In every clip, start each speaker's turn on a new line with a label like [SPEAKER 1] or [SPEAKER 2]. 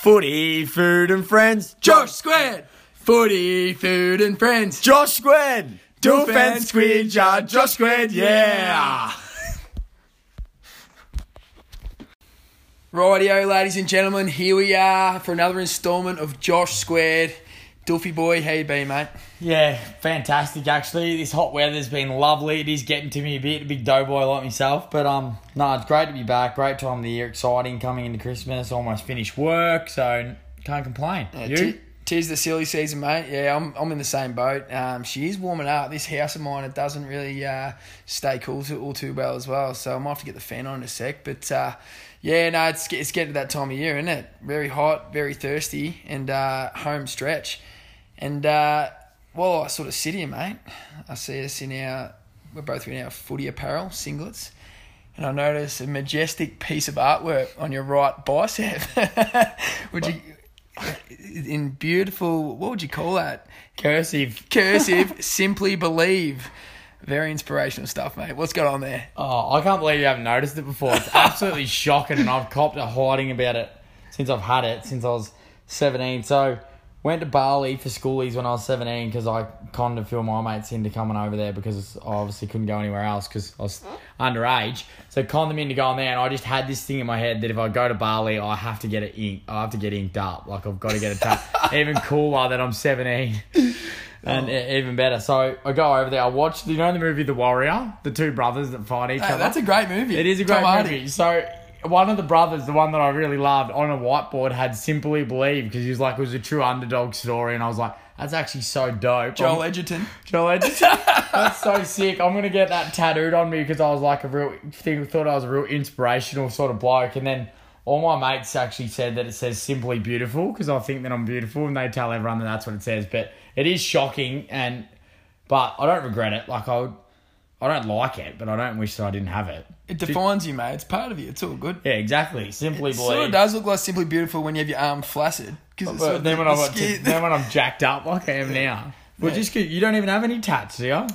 [SPEAKER 1] Footy, food and friends.
[SPEAKER 2] Josh Squared. Footy, food and friends.
[SPEAKER 1] Josh Squared.
[SPEAKER 2] Doof and
[SPEAKER 1] and Squid Jar. Josh Squared, yeah.
[SPEAKER 2] Rightio, ladies and gentlemen, here we are for another instalment of Josh Squared. Doofy boy, how you been, mate?
[SPEAKER 3] Yeah, fantastic. Actually, this hot weather's been lovely. It is getting to me a bit, a big doughboy like myself. But um, no, it's great to be back. Great time of the year, exciting coming into Christmas. Almost finished work, so can't complain.
[SPEAKER 2] Yeah,
[SPEAKER 3] you?
[SPEAKER 2] t- tis the silly season, mate. Yeah, I'm, I'm in the same boat. Um, she is warming up. This house of mine, it doesn't really uh, stay cool too, all too well as well. So I might have to get the fan on in a sec. But uh, yeah, no, it's, it's getting to that time of year, isn't it? Very hot, very thirsty, and uh, home stretch. And uh, while I sort of sit here, mate, I see us in our, we're both in our footy apparel, singlets. And I notice a majestic piece of artwork on your right bicep. would you, in beautiful, what would you call that?
[SPEAKER 3] cursive.
[SPEAKER 2] Cursive, simply believe. Very inspirational stuff, mate. What's going on there?
[SPEAKER 3] Oh, I can't believe you haven't noticed it before. It's absolutely shocking, and I've copped a hiding about it since I've had it since I was seventeen. So went to Bali for schoolies when I was seventeen because I conned a few of my mates into coming over there because I obviously couldn't go anywhere else because I was underage. So conned them into going there, and I just had this thing in my head that if I go to Bali, I have to get it inked. I have to get inked up. Like I've got to get it tap. Even cooler that I'm seventeen. And oh. e- even better. So I go over there. I watch. You know the movie The Warrior, the two brothers that fight each
[SPEAKER 2] Hey,
[SPEAKER 3] other.
[SPEAKER 2] that's a great movie.
[SPEAKER 3] It is a
[SPEAKER 2] Tom
[SPEAKER 3] great
[SPEAKER 2] Hardy.
[SPEAKER 3] movie. So one of the brothers, the one that I really loved, on a whiteboard had "Simply Believe" because he was like it was a true underdog story, and I was like, that's actually so dope.
[SPEAKER 2] Joel
[SPEAKER 3] I'm-
[SPEAKER 2] Edgerton.
[SPEAKER 3] Joel Edgerton. that's so sick. I'm gonna get that tattooed on me because I was like a real thing. Thought I was a real inspirational sort of bloke, and then. All my mates actually said that it says simply beautiful because I think that I'm beautiful and they tell everyone that that's what it says. But it is shocking and, but I don't regret it. Like I would, I don't like it, but I don't wish that I didn't have it.
[SPEAKER 2] It defines you, mate. It's part of you. It's all good.
[SPEAKER 3] Yeah, exactly. Simply
[SPEAKER 2] It
[SPEAKER 3] believe.
[SPEAKER 2] sort of does look like simply beautiful when you have your arm flaccid. Because
[SPEAKER 3] But then when, I'm, then when I'm jacked up like I am now. Well, just 'cause you don't even have any tats, do you?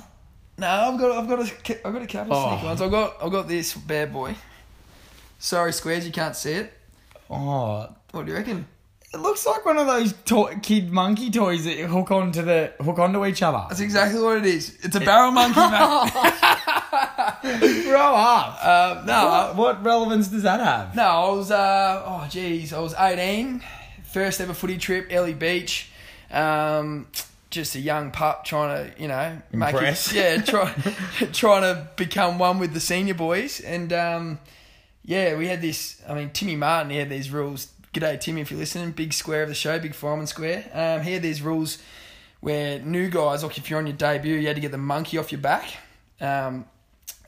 [SPEAKER 2] No, I've got, I've got a, I've got a couple of
[SPEAKER 3] Oh.
[SPEAKER 2] sneaky ones. I've got, I've got this bad boy. Sorry, squares, you can't see it.
[SPEAKER 3] Oh,
[SPEAKER 2] What do you reckon?
[SPEAKER 3] It looks like one of those to- kid monkey toys that you hook onto the hook onto each other.
[SPEAKER 2] That's exactly what it is. It's a barrel monkey, mate.
[SPEAKER 3] Grow up.
[SPEAKER 2] Um, no, I-
[SPEAKER 3] what, what relevance does that have?
[SPEAKER 2] No, I was uh oh geez, I was eighteen, first ever footy trip, Airlie Beach. Um, just a young pup trying to, you know, make
[SPEAKER 3] Impress.
[SPEAKER 2] it, yeah, try, trying to become one with the senior boys. And um, yeah, we had this. I mean, Timmy Martin, he had these rules. G'day, Timmy, if you're listening. Big square of the show, big fireman square. Um, he had these rules where new guys, like if you're on your debut, you had to get the monkey off your back. Um,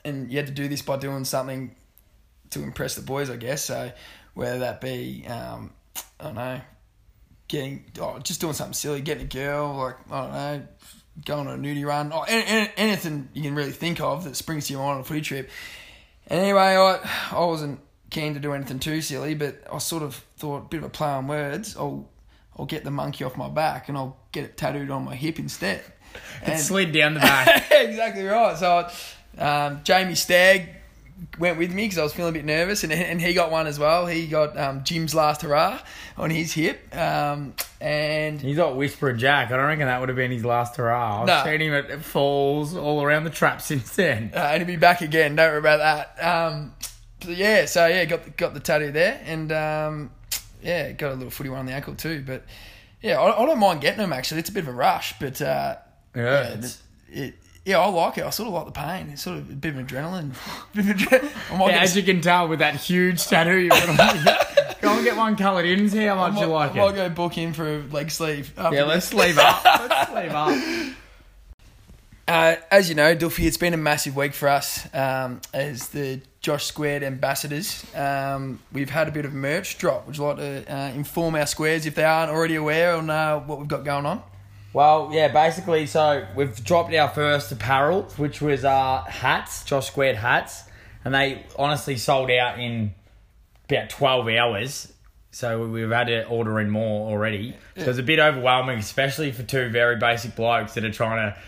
[SPEAKER 2] and you had to do this by doing something to impress the boys, I guess. So whether that be, um, I don't know, getting, oh, just doing something silly, getting a girl, like I don't know, going on a nudie run, or any, any- anything you can really think of that springs mind on a footy trip. Anyway, I I wasn't keen to do anything too silly, but I sort of thought a bit of a play on words. I'll I'll get the monkey off my back and I'll get it tattooed on my hip instead.
[SPEAKER 3] It
[SPEAKER 2] And-
[SPEAKER 3] slid down the back.
[SPEAKER 2] exactly right. So, um, Jamie Stagg went with me because I was feeling a bit nervous, and and he got one as well. He got um, Jim's last hurrah on his hip, um, and
[SPEAKER 3] He's got Whispering Jack. I don't reckon that would have been his last hurrah. I've
[SPEAKER 2] No.
[SPEAKER 3] seen him at falls all around the trap since then.
[SPEAKER 2] uh, and he'll be back again. Don't worry about that. Um, yeah, so yeah, got the, got the tattoo there, and um, yeah, got a little footy one on the ankle too. But yeah, I, I don't mind getting them actually. It's a bit of a rush, but uh,
[SPEAKER 3] Yeah,
[SPEAKER 2] yeah,
[SPEAKER 3] it's-
[SPEAKER 2] it, yeah, I like it. I sort of like the pain. It's sort of a bit of adrenaline. bit of adre-
[SPEAKER 3] Yeah, as you can tell with that huge tattoo you put on. Go and get one coloured in see how much
[SPEAKER 2] I
[SPEAKER 3] you
[SPEAKER 2] might,
[SPEAKER 3] like
[SPEAKER 2] I might
[SPEAKER 3] it.
[SPEAKER 2] go book in for a leg sleeve.
[SPEAKER 3] Yeah, let's sleeve up. Let's sleeve up.
[SPEAKER 2] Uh, as you know, Duffy, it's been a massive week for us um, as the Josh Squared ambassadors. Um, we've had a bit of merch drop. Would you like to uh, inform our squares if they aren't already aware on uh, what we've got going on?
[SPEAKER 3] Well, yeah, basically, so we've dropped our first apparel, which was uh, hats, Josh Squared hats, and they honestly sold out in about 12 hours. So we've had to order in more already. So it's a bit overwhelming, especially for two very basic blokes that are trying to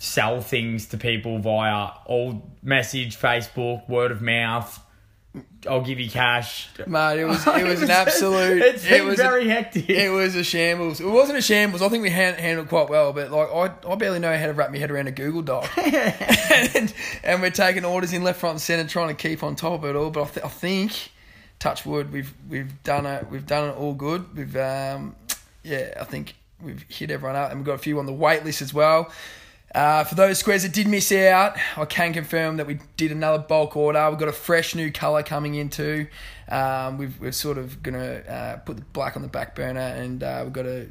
[SPEAKER 3] sell things to people via old message, Facebook, word of mouth, I'll give you cash.
[SPEAKER 2] Mate, it was it was an absolute.
[SPEAKER 3] It's
[SPEAKER 2] it was
[SPEAKER 3] very
[SPEAKER 2] a,
[SPEAKER 3] hectic.
[SPEAKER 2] It was a shambles. It wasn't a shambles. I think we hand, handled quite well, but like I, I barely know how to wrap my head around a Google Doc. and, and we're taking orders in left, front, and centre, trying to keep on top of it all. But I, th- I think, touch wood, we've we've done it. We've done it all good. We've um, yeah, I think we've hit everyone up, and we've got a few on the wait list as well. Uh, for those squares that did miss out, I can confirm that we did another bulk order. We've got a fresh new colour coming in too. Um, we've, we're sort of going to uh, put the black on the back burner and uh, we've got a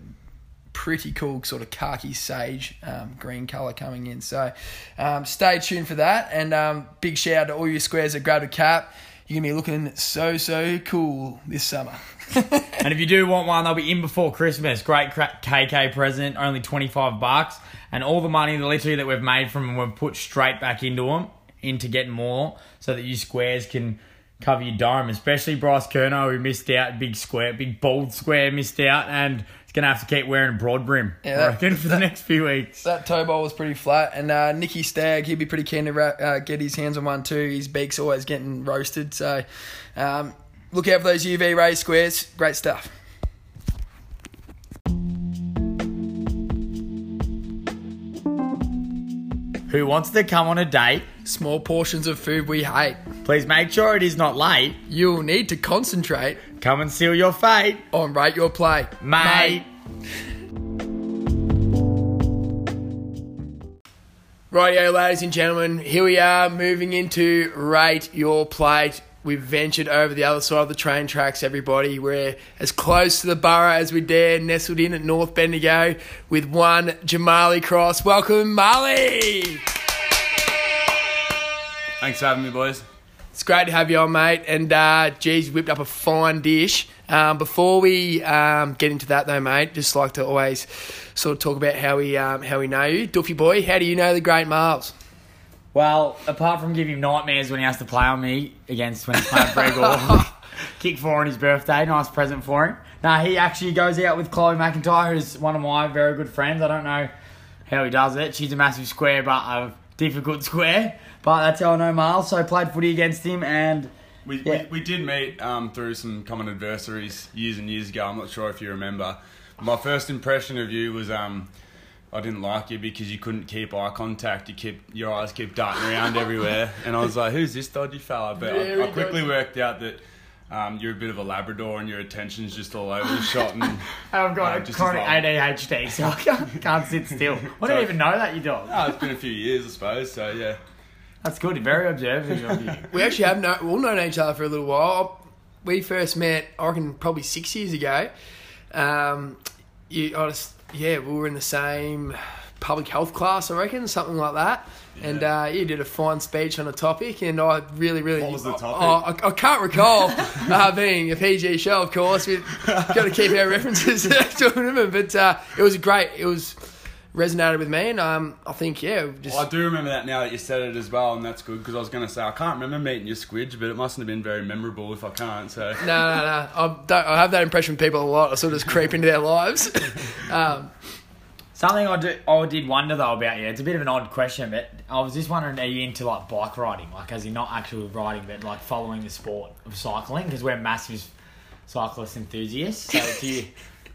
[SPEAKER 2] pretty cool sort of khaki sage um, green colour coming in. So um, stay tuned for that. And um, big shout out to all you squares that grabbed a cap. You're to be looking so, so cool this summer.
[SPEAKER 3] And if you do want one, they'll be in before Christmas. Great KK present, only 25 bucks. And all the money literally that we've made from them, we've put straight back into them, into getting more, so that you squares can cover your dome. Especially Bryce Kerno, who missed out, big square, big bold square missed out, and he's to have to keep wearing a broad brim,
[SPEAKER 2] Yeah,
[SPEAKER 3] I reckon, for the next few weeks.
[SPEAKER 2] That toe bowl was pretty flat, and uh, Nicky Stagg, he'd be pretty keen to uh, get his hands on one too. His beak's always getting roasted, so um, look out for those UV ray squares. Great stuff.
[SPEAKER 3] Who wants to come on a date?
[SPEAKER 2] Small portions of food we hate.
[SPEAKER 3] Please make sure it is not late.
[SPEAKER 2] You'll need to concentrate
[SPEAKER 3] Come and seal your fate,
[SPEAKER 2] on rate your play,
[SPEAKER 3] mate.
[SPEAKER 2] Rightio, ladies and gentlemen, here we are moving into rate your plate. We've ventured over the other side of the train tracks, everybody. We're as close to the borough as we dare, nestled in at North Bendigo with one Jamali Cross. Welcome, Marley!
[SPEAKER 1] Thanks for having me, boys.
[SPEAKER 2] It's great to have you on, mate. And, uh, geez, whipped up a fine dish. Um, before we um, get into that, though, mate, just like to always sort of talk about how we um, how we know you. Duffy boy, how do you know the great Miles?
[SPEAKER 3] Well, apart from giving him nightmares when he has to play on me against when he's playing Bregor, kick four on his birthday, nice present for him. Now he actually goes out with Chloe McIntyre, who's one of my very good friends. I don't know how he does it. She's a massive square, but a difficult square. But that's how I know Miles. So I played footy against him, and
[SPEAKER 1] We,
[SPEAKER 3] Yeah.
[SPEAKER 1] we, we did meet um, through some common adversaries years and years ago. I'm not sure if you remember. My first impression of you was um, I didn't like you because you couldn't keep eye contact. You keep your eyes keep darting around everywhere, and I was like, "Who's this dodgy fella?" But I, I quickly worked out that. Um, you're a bit of a Labrador and your attention's just all over the shot. And
[SPEAKER 3] I've got
[SPEAKER 1] uh,
[SPEAKER 3] a
[SPEAKER 1] just as
[SPEAKER 3] chronic. ADHD, so I can't, can't sit still. I didn't even know that you dog.
[SPEAKER 1] Oh, it's been a few years, I suppose. So yeah,
[SPEAKER 3] That's good. Very observant of you.
[SPEAKER 2] We actually have no, we've all known each other for a little while. We first met, I reckon, probably six years ago. Um, you, I just, yeah, we were in the same public health class, I reckon, something like that. And uh, you did a fine speech on a topic, and I really, really.
[SPEAKER 1] What was the topic?
[SPEAKER 2] Oh, I, I can't recall. uh, being a PG show, of course, we've got to keep our references to them. But uh, it was great. It was resonated with me, and um, I think yeah, just
[SPEAKER 1] Well, I do remember that now that you said it as well, and that's good because I was going to say I can't remember meeting your squidge, but it mustn't have been very memorable if I can't. So
[SPEAKER 2] No, no, no. I, don't, I have that impression with people a lot. I sort of just creep into their lives. um,
[SPEAKER 3] Something I do, I did wonder though about you. It's a bit of an odd question, but I was just wondering: Are you into like bike riding, like as in not actually riding, but like following the sport of cycling? Because we're massive cyclist enthusiasts. So do you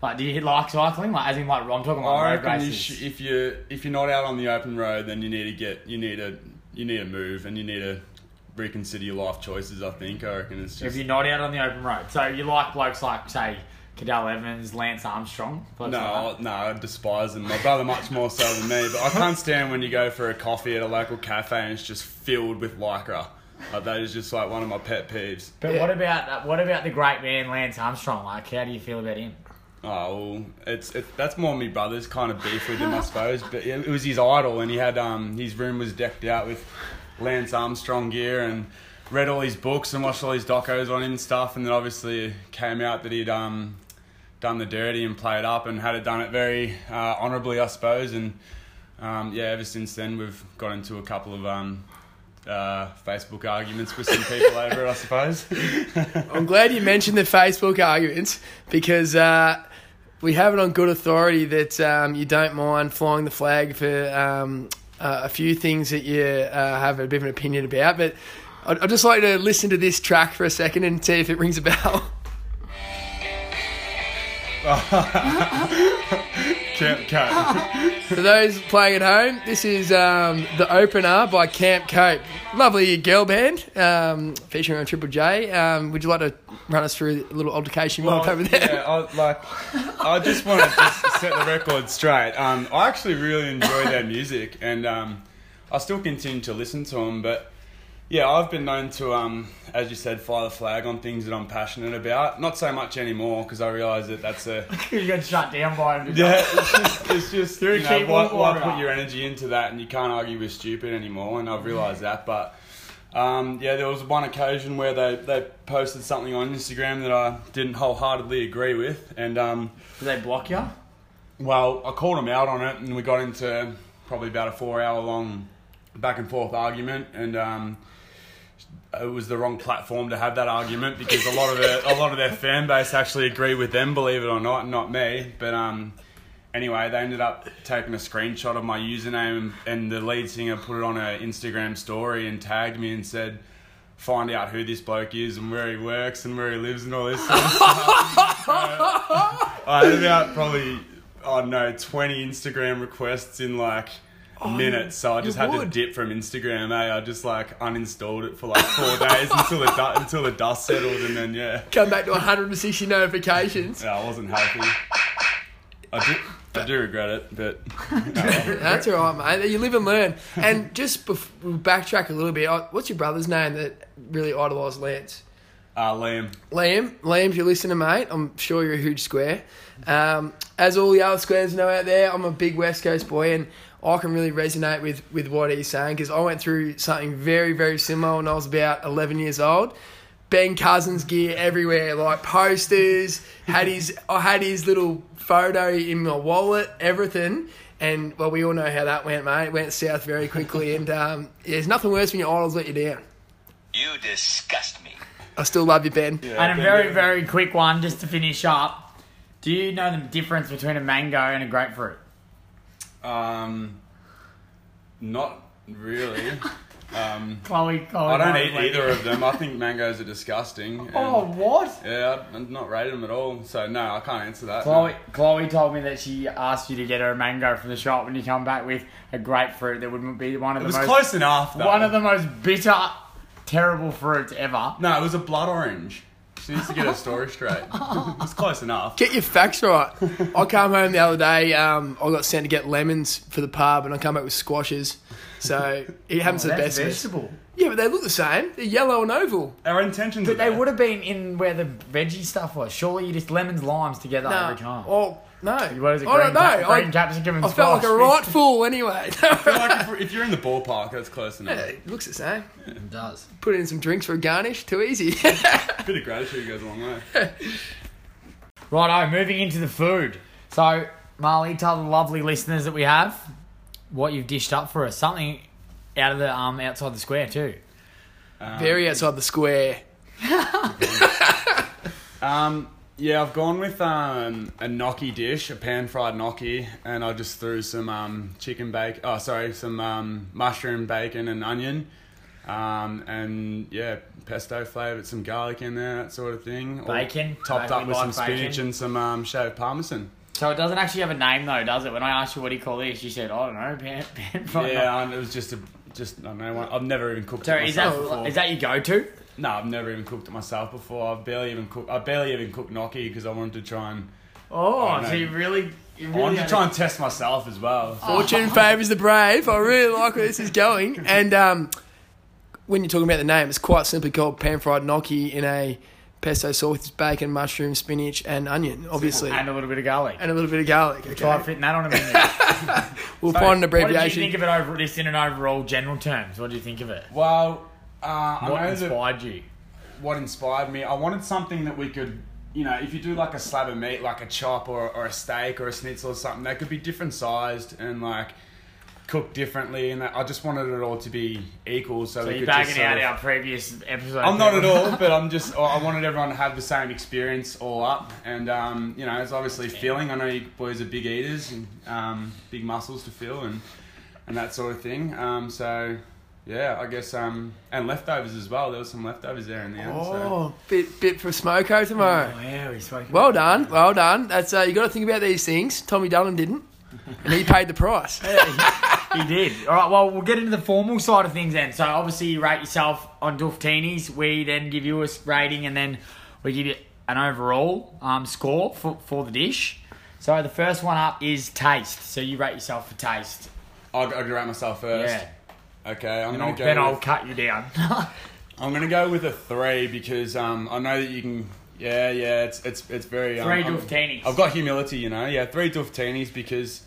[SPEAKER 3] like do you like cycling? Like as in like I'm talking like
[SPEAKER 1] I
[SPEAKER 3] road
[SPEAKER 1] reckon you
[SPEAKER 3] races.
[SPEAKER 1] sh- if you if you're not out on the open road, then you need to get you need to you need to move and you need to reconsider your life choices. I think I reckon it's just
[SPEAKER 3] if
[SPEAKER 1] just
[SPEAKER 3] you're not out on the open road, so you like blokes like say Cadel Evans, Lance Armstrong. blokes
[SPEAKER 1] no,
[SPEAKER 3] like that?
[SPEAKER 1] no, I despise them. My brother much more so than me, but I can't stand when you go for a coffee at a local cafe and it's just filled with lycra. Like, that is just like one of my pet peeves.
[SPEAKER 3] But
[SPEAKER 2] Yeah.
[SPEAKER 3] what about uh, what about the great man Lance Armstrong? Like, how do you feel about him?
[SPEAKER 1] Oh, well, it's it, that's more my brother's kind of beef with him, I suppose. But it, it was his idol, and he had um his room was decked out with Lance Armstrong gear, and read all his books and watched all his docos on him and stuff. And then obviously it came out that he'd um done the dirty and played up and had it done it very uh, honourably, I suppose. And um, yeah, ever since then we've got into a couple of um. Uh, Facebook arguments with some people over it, I suppose.
[SPEAKER 2] I'm glad you mentioned the Facebook arguments because uh, we have it on good authority that um, you don't mind flying the flag for um, uh, a few things that you uh, have a bit of an opinion about. But I'd, I'd just like to listen to this track for a second and see if it rings a bell.
[SPEAKER 1] Camp Cope.
[SPEAKER 2] For those playing at home, this is um, the opener by Camp Cope. Lovely girl band um, featuring on Triple J. Um, would you like to run us through a little altercation have over there?
[SPEAKER 1] yeah, I, like, I just want to just set the record straight. Um, I actually really enjoy their music, and um, I still continue to listen to them. But yeah, I've been known to, um, as you said, fly the flag on things that I'm passionate about. Not so much anymore because I realise that that's a
[SPEAKER 3] you got shut down by him.
[SPEAKER 1] yeah. It's just, it's just
[SPEAKER 3] You're a
[SPEAKER 1] know, why, why put your energy into that, and you can't argue with stupid anymore. And I've realised that, but. Um, yeah, there was one occasion where they, they posted something on Instagram that I didn't wholeheartedly agree with, and um,
[SPEAKER 3] Did they block you?
[SPEAKER 1] well, I called them out on it, and we got into probably about a four-hour long back and forth argument, and um, it was the wrong platform to have that argument because a lot of their a lot of their fan base actually agree with them, believe it or not, not me. But um, anyway, they ended up taking a screenshot of my username, and the lead singer put it on her Instagram story and tagged me and said. Find out who this bloke is and where he works and where he lives and all this stuff. I had about probably, I don't know, 20 Instagram requests in like minutes. So I just had to dip from Instagram. Eh? I just like uninstalled it for like four days until the du- until the dust settled, and then yeah,
[SPEAKER 2] Come back to 160 notifications.
[SPEAKER 1] yeah, I wasn't happy. I do, I do regret it, but
[SPEAKER 2] That's all right, mate. You live and learn. And just bef- we'll backtrack a little bit. What's your brother's name that really idolised Lance?
[SPEAKER 1] uh, Liam,
[SPEAKER 2] Liam, Liam, if you're listening, mate, I'm sure you're a huge square. Um, as all the other squares know out there, I'm a big West Coast boy, and I can really resonate with, with what he's saying because I went through something very, very similar when I was about 11 years old. Ben Cousins gear everywhere, like posters. Had his, I had his little photo in my wallet, everything. And well, we all know how that went, mate. It went south very quickly, and um, yeah, there's nothing worse when your idols let you down.
[SPEAKER 4] You disgust me.
[SPEAKER 2] I still love you, Ben.
[SPEAKER 1] Yeah,
[SPEAKER 3] And a
[SPEAKER 1] Ben
[SPEAKER 3] very,
[SPEAKER 1] Gavin.
[SPEAKER 3] very quick one just to finish up. Do you know the difference between a mango and a grapefruit?
[SPEAKER 1] Um, not really. Um,
[SPEAKER 3] Chloe, Chloe.
[SPEAKER 1] I don't eat either of them. I think mangoes are disgusting. and-
[SPEAKER 3] Oh, what?
[SPEAKER 1] Yeah, I'm not rated them at all, so no, I can't answer that.
[SPEAKER 3] Chloe, Chloe told me that she asked you to get her a mango from the shop when you come back with a grapefruit that would be one of
[SPEAKER 1] It
[SPEAKER 3] the
[SPEAKER 1] was
[SPEAKER 3] most
[SPEAKER 1] close enough. Though.
[SPEAKER 3] one of the most bitter, terrible fruits ever.
[SPEAKER 1] No, it was a blood orange. She needs to get her story straight. it's close enough.
[SPEAKER 2] Get your facts right. I come home the other day. Um, I got sent to get lemons for the pub, and I come back with squashes. So it happens to the
[SPEAKER 3] Oh, That's
[SPEAKER 2] best of us.
[SPEAKER 3] vegetable.
[SPEAKER 2] Yeah, but they look the same. They're yellow and oval.
[SPEAKER 1] Our intentions.
[SPEAKER 3] But
[SPEAKER 1] are
[SPEAKER 3] they
[SPEAKER 1] there.
[SPEAKER 3] would have been in where the veggie stuff was. Surely you just lemons, limes together
[SPEAKER 2] No,
[SPEAKER 3] every time.
[SPEAKER 2] oh no.
[SPEAKER 3] What is it?
[SPEAKER 2] I don't
[SPEAKER 3] green
[SPEAKER 2] know.
[SPEAKER 3] cap- green
[SPEAKER 2] I,
[SPEAKER 3] capsicum and
[SPEAKER 2] I felt like a
[SPEAKER 3] squash?
[SPEAKER 2] right fool anyway.
[SPEAKER 1] I feel like if, if you're in the ballpark, that's close enough.
[SPEAKER 2] Yeah, it looks the same.
[SPEAKER 3] It does.
[SPEAKER 2] Put in some drinks for a garnish. Too easy.
[SPEAKER 1] A bit of gratitude goes a long way.
[SPEAKER 3] Righto, moving into the food. So, Marley, tell the lovely listeners that we have what you've dished up for us. Something out of the um outside the square too.
[SPEAKER 1] Um,
[SPEAKER 2] Very outside the square.
[SPEAKER 1] Um, yeah, I've gone with um, a gnocchi dish, a pan fried gnocchi, and I just threw some um, chicken bacon. Oh, sorry, some um, mushroom bacon and onion, um, and yeah, pesto flavored, some garlic in there, that sort of thing. All
[SPEAKER 3] Bacon.
[SPEAKER 1] topped
[SPEAKER 3] Bacon,
[SPEAKER 1] up with some spinach
[SPEAKER 3] bacon?
[SPEAKER 1] and some um, shaved parmesan.
[SPEAKER 3] So it doesn't actually have a name though, does it? When I asked you what do you call this, you said, I don't know, pan, pan fried
[SPEAKER 1] Yeah, and it was just a just I don't know. I've never even cooked
[SPEAKER 3] Sorry,
[SPEAKER 1] it
[SPEAKER 3] is that
[SPEAKER 1] before.
[SPEAKER 3] is that your go-to?
[SPEAKER 1] No, I've never even cooked it myself before. I've barely even cooked. I barely even cooked gnocchi because I wanted to try and
[SPEAKER 3] Oh, so you really, you
[SPEAKER 1] I wanted to try
[SPEAKER 3] a-
[SPEAKER 1] and test myself as well.
[SPEAKER 2] Fortune favours the brave. I really like where this is going. And um, when you're talking about the name, it's quite simply called pan fried gnocchi in a pesto sauce with bacon, mushroom, spinach, and onion, obviously,
[SPEAKER 3] and a little bit of garlic.
[SPEAKER 2] and a little bit of garlic.
[SPEAKER 3] Try fitting that on a menu.
[SPEAKER 2] We'll
[SPEAKER 3] So,
[SPEAKER 2] find an
[SPEAKER 3] What did you
[SPEAKER 2] abbreviation.
[SPEAKER 3] think of it over this in an overall general terms? What do you think of it?
[SPEAKER 1] Well, uh,
[SPEAKER 3] What
[SPEAKER 1] that
[SPEAKER 3] inspired you?
[SPEAKER 1] what inspired me. I wanted something that we could, you know, if you do like a slab of meat, like a chop or, or a steak or a schnitzel or something, they could be different sized and like cooked differently. And I just wanted it all to be equal, so,
[SPEAKER 3] So
[SPEAKER 1] we
[SPEAKER 3] you're
[SPEAKER 1] could
[SPEAKER 3] bagging out
[SPEAKER 1] of-
[SPEAKER 3] our previous episode.
[SPEAKER 1] I'm not at all, but I'm just. I wanted everyone to have the same experience all up, and um, you know, it's obviously filling. I know you boys are big eaters and um, big muscles to fill and and that sort of thing. Um, so yeah, I guess um and leftovers as well. There was some leftovers there in the end. So.
[SPEAKER 2] Oh, bit bit for smoko tomorrow.
[SPEAKER 3] Oh, yeah, we spoke.
[SPEAKER 2] Well done, well done. That's uh, you got to think about these things. Tommy Dunham didn't, and he paid the price.
[SPEAKER 3] He did. All right. Well, we'll get into the formal side of things then. So obviously, you rate yourself on Duftinis. We then give you a rating, and then we give you an overall um, score for, for the dish. So the first one up is taste. So you rate yourself for taste.
[SPEAKER 1] I'll, I'll rate myself first.
[SPEAKER 3] Yeah.
[SPEAKER 1] Okay, I'm
[SPEAKER 3] Then
[SPEAKER 1] gonna
[SPEAKER 3] I'll,
[SPEAKER 1] go.
[SPEAKER 3] then I'll cut you down.
[SPEAKER 1] I'm gonna go with a three because um I know that you can. Yeah, yeah, it's it's it's very. Um,
[SPEAKER 3] Three
[SPEAKER 1] I'm-
[SPEAKER 3] Duftinis.
[SPEAKER 1] I've got humility, you know. Yeah, three Duftinis because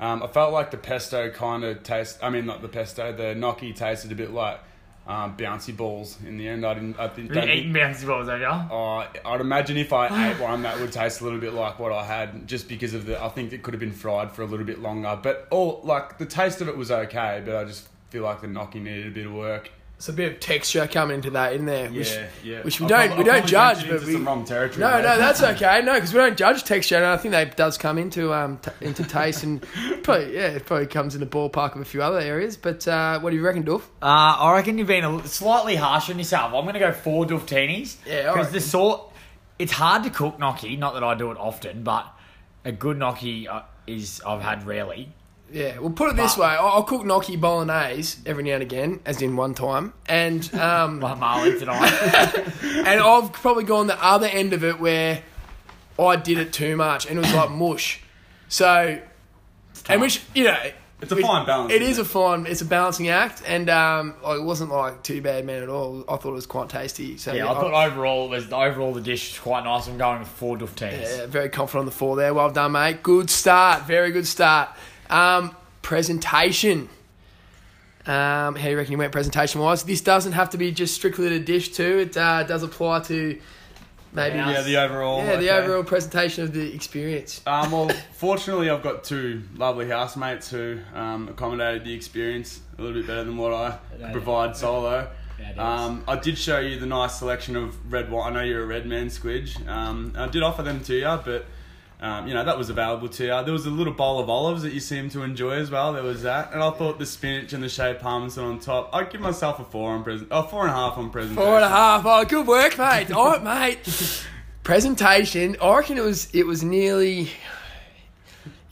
[SPEAKER 1] um, I felt like the pesto kind of taste. I mean, not the pesto. The gnocchi tasted a bit like um, bouncy balls in the end. I didn't. I think.
[SPEAKER 3] You've been eating bouncy balls, have you?
[SPEAKER 1] Oh, I'd imagine if I ate one, that would taste a little bit like what I had, just because of the. I think it could have been fried for a little bit longer, but all like the taste of it was okay, but I just feel like the gnocchi needed a bit of work.
[SPEAKER 2] It's a bit of texture coming into that, in there? Which,
[SPEAKER 1] Yeah, yeah.
[SPEAKER 2] Which we
[SPEAKER 1] I've
[SPEAKER 2] don't
[SPEAKER 1] probably-
[SPEAKER 2] we don't judge, but we.
[SPEAKER 1] some wrong territory.
[SPEAKER 2] No,
[SPEAKER 1] there.
[SPEAKER 2] no, that's okay. No, because we don't judge texture, and I think that does come into um t- into taste, and probably yeah, it probably comes in the ballpark of a few other areas. But uh, what do you reckon, Duff?
[SPEAKER 3] Uh, I reckon you've been a, slightly harsh on yourself. I'm going to go four Duftinis.
[SPEAKER 2] Yeah,
[SPEAKER 3] Because the sort, it's hard to cook gnocchi. Not that I do it often, but a good gnocchi uh, is I've had rarely.
[SPEAKER 2] Yeah, well, put it this way: I'll, I'll cook gnocchi bolognese every now and again, as in one time, and um,
[SPEAKER 3] Like Marley tonight.
[SPEAKER 2] and I've probably gone the other end of it where I did it too much, and it was like mush. So, and which you know,
[SPEAKER 1] It's a
[SPEAKER 2] which-
[SPEAKER 1] fine balance,
[SPEAKER 2] It
[SPEAKER 1] isn't
[SPEAKER 2] is a fine. It's a balancing act, and um, like, it wasn't like too bad, man, at all. I thought it was quite tasty. So
[SPEAKER 3] yeah, I thought overall it was overall the dish was quite nice. I'm going with four Duftinis.
[SPEAKER 2] Yeah, very confident on the four there. Well done, mate. Good start. Very good start. Um, presentation. Um, how do you reckon you went presentation wise? This doesn't have to be just strictly the dish too. It uh, does apply to maybe
[SPEAKER 3] Yeah.
[SPEAKER 1] Yeah, the overall.
[SPEAKER 2] yeah, the overall presentation of the experience.
[SPEAKER 1] Um, well, fortunately, I've got two lovely housemates who um, accommodated the experience a little bit better than what I could provide solo.
[SPEAKER 3] Yeah, it is.
[SPEAKER 1] Um, I did show you the nice selection of red wine. I know you're a red man, Squidge. Um, I did offer them to you, but um, you know that was available to you. There was a little bowl of olives that you seemed to enjoy as well. There was that, and I thought the spinach and the shaved parmesan on top. I'd give myself a four on present. Oh, four and a half on presentation.
[SPEAKER 2] Four and a half. Oh, good work, mate. All right, mate. Presentation. I reckon it was it was nearly.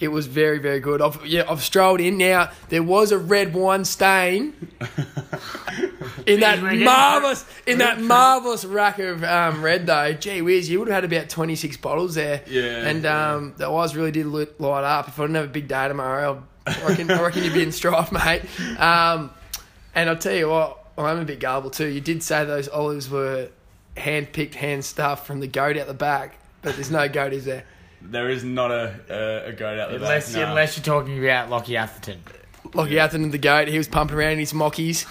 [SPEAKER 2] It was very very good. I've yeah I've strolled in now. There was a red wine stain in that marvelous in that marvelous rack of um, red though. Gee whiz, you would have had about twenty six bottles there.
[SPEAKER 1] Yeah,
[SPEAKER 2] and um, the eyes really did light up. If I didn't have a big day tomorrow, I reckon I reckon you'd be in strife, mate. Um, and I'll tell you what, I'm a bit gullible too. You did say those olives were hand picked, hand stuffed from the goat out the back, but there's no goat, is there?
[SPEAKER 1] There is not a a, a goat out the
[SPEAKER 3] Unless,
[SPEAKER 1] back. no.
[SPEAKER 3] unless you're talking about Lockie Atherton.
[SPEAKER 2] Lockie Atherton, the goat, he was pumping around in his mockies,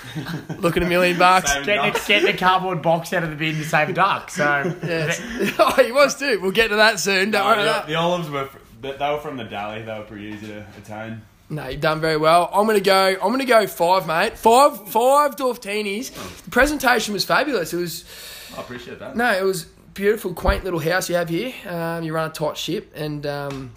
[SPEAKER 2] looking a million bucks.
[SPEAKER 3] Getting the, getting the cardboard box out of the bin to save a duck. So
[SPEAKER 2] Yes. oh, he was too. We'll get to that soon. Don't
[SPEAKER 1] No,
[SPEAKER 2] worry
[SPEAKER 1] the,
[SPEAKER 2] about
[SPEAKER 1] the olives were fr- they they were from the deli. They were pretty easy to attain.
[SPEAKER 2] No, you've done very well. I'm gonna go. I'm gonna go five, mate. Five, five Duftinis. The presentation was fabulous. It was
[SPEAKER 1] I appreciate that.
[SPEAKER 2] no, it was beautiful, quaint little house you have here. Um, you run a tight ship, and um,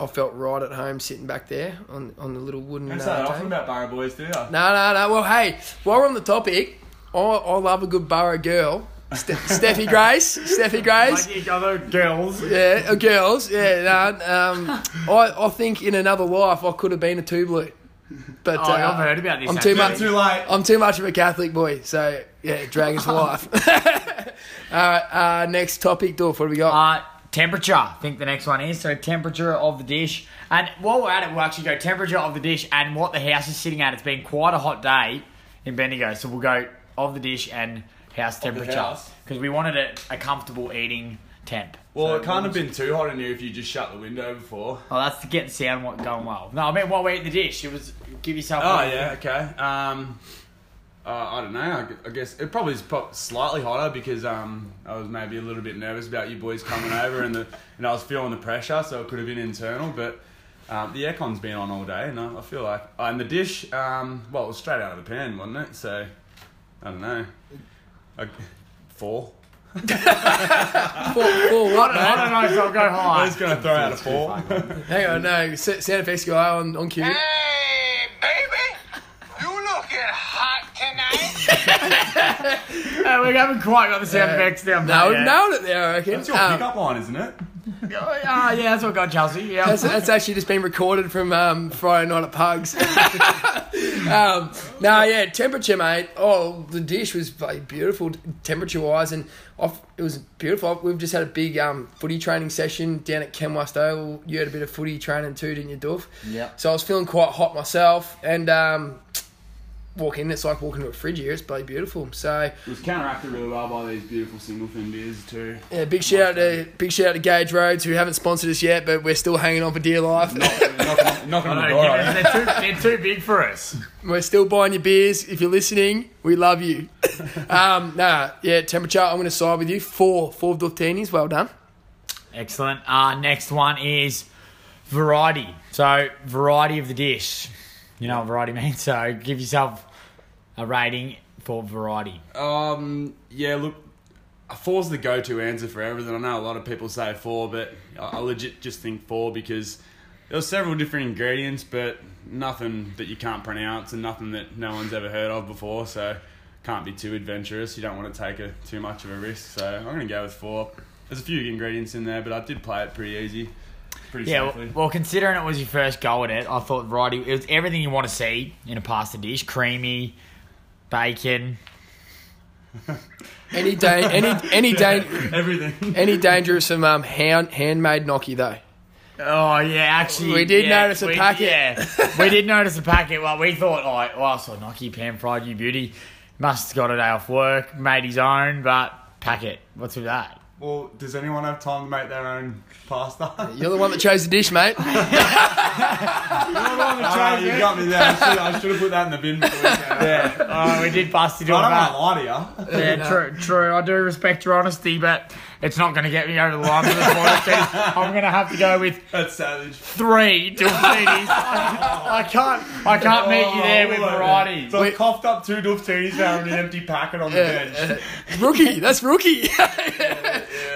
[SPEAKER 2] I felt right at home sitting back there on on the little wooden.
[SPEAKER 1] Don't
[SPEAKER 2] Uh,
[SPEAKER 1] say that often about Barra Boys, do you?
[SPEAKER 2] No, no, no. Well, hey, while we're on the topic, I, I love a good borough girl. Ste- Steffi Grace. Steffi Grace.
[SPEAKER 3] like other girls.
[SPEAKER 2] Yeah, uh, girls. Yeah, no, um, I, I think in another life I could have been a two blue. But
[SPEAKER 3] Oh,
[SPEAKER 2] uh,
[SPEAKER 3] I've heard about this.
[SPEAKER 2] I'm too
[SPEAKER 3] actually.
[SPEAKER 2] much.
[SPEAKER 1] Too late.
[SPEAKER 2] I'm too much of a Catholic boy, so yeah, dragons for life. All right, uh, next topic, Dorf. What do we got?
[SPEAKER 3] Temperature, I think the next one is. So, temperature of the dish. And while we're at it, we'll actually go temperature of the dish and what the house is sitting at. It's been quite a hot day in Bendigo. So, we'll go of the dish and house temperature. Because we wanted a, a comfortable eating temp.
[SPEAKER 1] Well,
[SPEAKER 3] So
[SPEAKER 1] it can't have been too hot in here if you just shut the window before.
[SPEAKER 3] Oh, that's to get the sound going well. No, I mean while we eat the dish, it was give yourself.
[SPEAKER 1] Oh
[SPEAKER 3] a-
[SPEAKER 1] yeah, okay. Um, uh, I don't know. I, guess it probably is pro- slightly hotter because um, I was maybe a little bit nervous about you boys coming over and the and I was feeling the pressure, so it could have been internal. But um, the aircon's been on all day, and I, I feel like oh, and the dish, um, well, it was straight out of the pan, wasn't it? So I don't know. I, four.
[SPEAKER 2] Four, four what,
[SPEAKER 3] I don't know, so I'll go high.
[SPEAKER 1] I was gonna throw out a four.
[SPEAKER 2] Hang on, no, s- sound effects guy on, on cue.
[SPEAKER 4] Hey, baby! You looking hot
[SPEAKER 3] Uh, we haven't quite got the sound
[SPEAKER 2] Uh,
[SPEAKER 3] effects down.
[SPEAKER 2] No,
[SPEAKER 3] yet.
[SPEAKER 2] nailed it there, I reckon.
[SPEAKER 1] That's your
[SPEAKER 2] Um,
[SPEAKER 1] pickup line, isn't it?
[SPEAKER 3] Ah, yeah, that's what got Chelsea. Yeah.
[SPEAKER 2] That's, that's actually just been recorded from um, Friday night at Pugs. um, no, yeah, temperature, mate. Oh, the dish was like, beautiful temperature wise, and off, it was beautiful. We've just had a big um, footy training session down at Ken Wust Oval. You had a bit of footy training too, didn't you, Duff?
[SPEAKER 3] Yeah.
[SPEAKER 2] So I was feeling quite hot myself, and um, walk in, it's like walking to a fridge here. It's bloody beautiful. So
[SPEAKER 1] It was counteracted really well by these beautiful single fin beers too.
[SPEAKER 2] yeah, big shout out to big shout out to Gage Roads who haven't sponsored us yet, but we're still hanging on for dear life.
[SPEAKER 1] knocking, knocking on the door.
[SPEAKER 3] they're, too, they're too big for us.
[SPEAKER 2] We're still buying your beers. If you're listening, we love you. um, nah, yeah, temperature. I'm going to side with you. Four, four Duftinis. Well done.
[SPEAKER 3] Excellent. Uh, next one is variety. So, variety of the dish. You know what variety means? So, give yourself a rating for variety.
[SPEAKER 1] Um, yeah, look, four's the go-to answer for everything. I know a lot of people say four, but I, I legit just think four because there were several different ingredients, but nothing that you can't pronounce and nothing that no one's ever heard of before. So can't be too adventurous. You don't want to take a too much of a risk. So I'm gonna go with four. There's a few ingredients in there, but I did play it pretty easy, pretty
[SPEAKER 3] Yeah,
[SPEAKER 1] safely.
[SPEAKER 3] well, well, considering it was your first go at it, I thought righty. it was everything you want to see in a pasta dish creamy, bacon.
[SPEAKER 2] Any da- any any da-
[SPEAKER 1] Everything.
[SPEAKER 2] any danger of some um, hand handmade gnocchi though.
[SPEAKER 3] Oh yeah, actually,
[SPEAKER 2] We did
[SPEAKER 3] yeah,
[SPEAKER 2] notice a
[SPEAKER 3] we-
[SPEAKER 2] packet.
[SPEAKER 3] Yeah, we did notice a packet. Well, we thought, oh, well, I saw gnocchi pan fried you beauty. Must have got a day off work, made his own, but packet. What's with that?
[SPEAKER 1] Well, does anyone have time to make their own pasta?
[SPEAKER 2] You're the one that chose the dish, mate.
[SPEAKER 1] Ah, you got me there. I should, I should have put that in the bin. Before we came.
[SPEAKER 3] Yeah, oh, we did bust it
[SPEAKER 1] I
[SPEAKER 3] on
[SPEAKER 1] don't
[SPEAKER 3] that.
[SPEAKER 1] want to lie to you.
[SPEAKER 3] Yeah, true, true. I do respect your honesty, but it's not going to get me over the line for the podcast. I'm going to have to go with
[SPEAKER 1] That's savage.
[SPEAKER 3] three Duftinis. I, can't, I can't meet you there with oh, varieties.
[SPEAKER 1] So I coughed up two Duftinis found an empty packet on the bench.
[SPEAKER 2] rookie, that's rookie.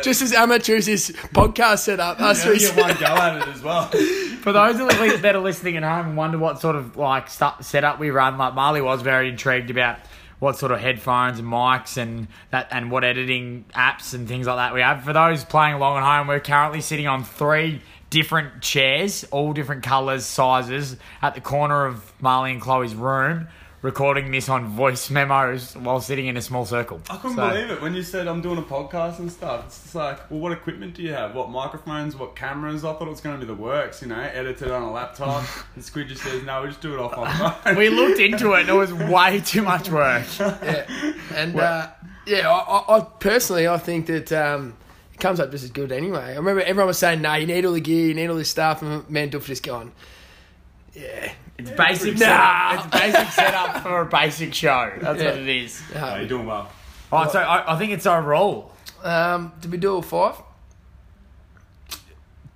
[SPEAKER 2] Just as amateur as this podcast set up. Us
[SPEAKER 1] You
[SPEAKER 2] three-
[SPEAKER 1] get one go at it as well.
[SPEAKER 3] For those that are li- that are listening at home and wonder what sort of like stu- setup we run, like Marley was very intrigued about what sort of headphones and mics and that and what editing apps and things like that we have. For those playing along at home, we're currently sitting on three different chairs, all different colours, sizes, at the corner of Marley and Chloe's room, recording this on voice memos while sitting in a small circle.
[SPEAKER 1] I couldn't
[SPEAKER 3] So-
[SPEAKER 1] believe it when you said I'm doing a podcast and stuff. It's just like, well, what equipment do you have? What microphones? What cameras? I thought it was going to be the works, you know, edited on a laptop. and Squid just says, no, we just do it off my phone.
[SPEAKER 3] We looked into it and it was way too much work.
[SPEAKER 2] Yeah, and uh, yeah, I, I, I personally I think that um, it comes up just as good anyway. I remember everyone was saying, "No, you need all the gear, you need all this stuff," and man, Duff just gone. "Yeah,
[SPEAKER 3] It's basic
[SPEAKER 2] Nah.
[SPEAKER 3] setup. It's basic setup for a basic show. That's
[SPEAKER 2] Yeah.
[SPEAKER 3] what it is.
[SPEAKER 1] Yeah, you're doing well.
[SPEAKER 3] All right, so I, I think it's overall
[SPEAKER 2] um, did we do all five?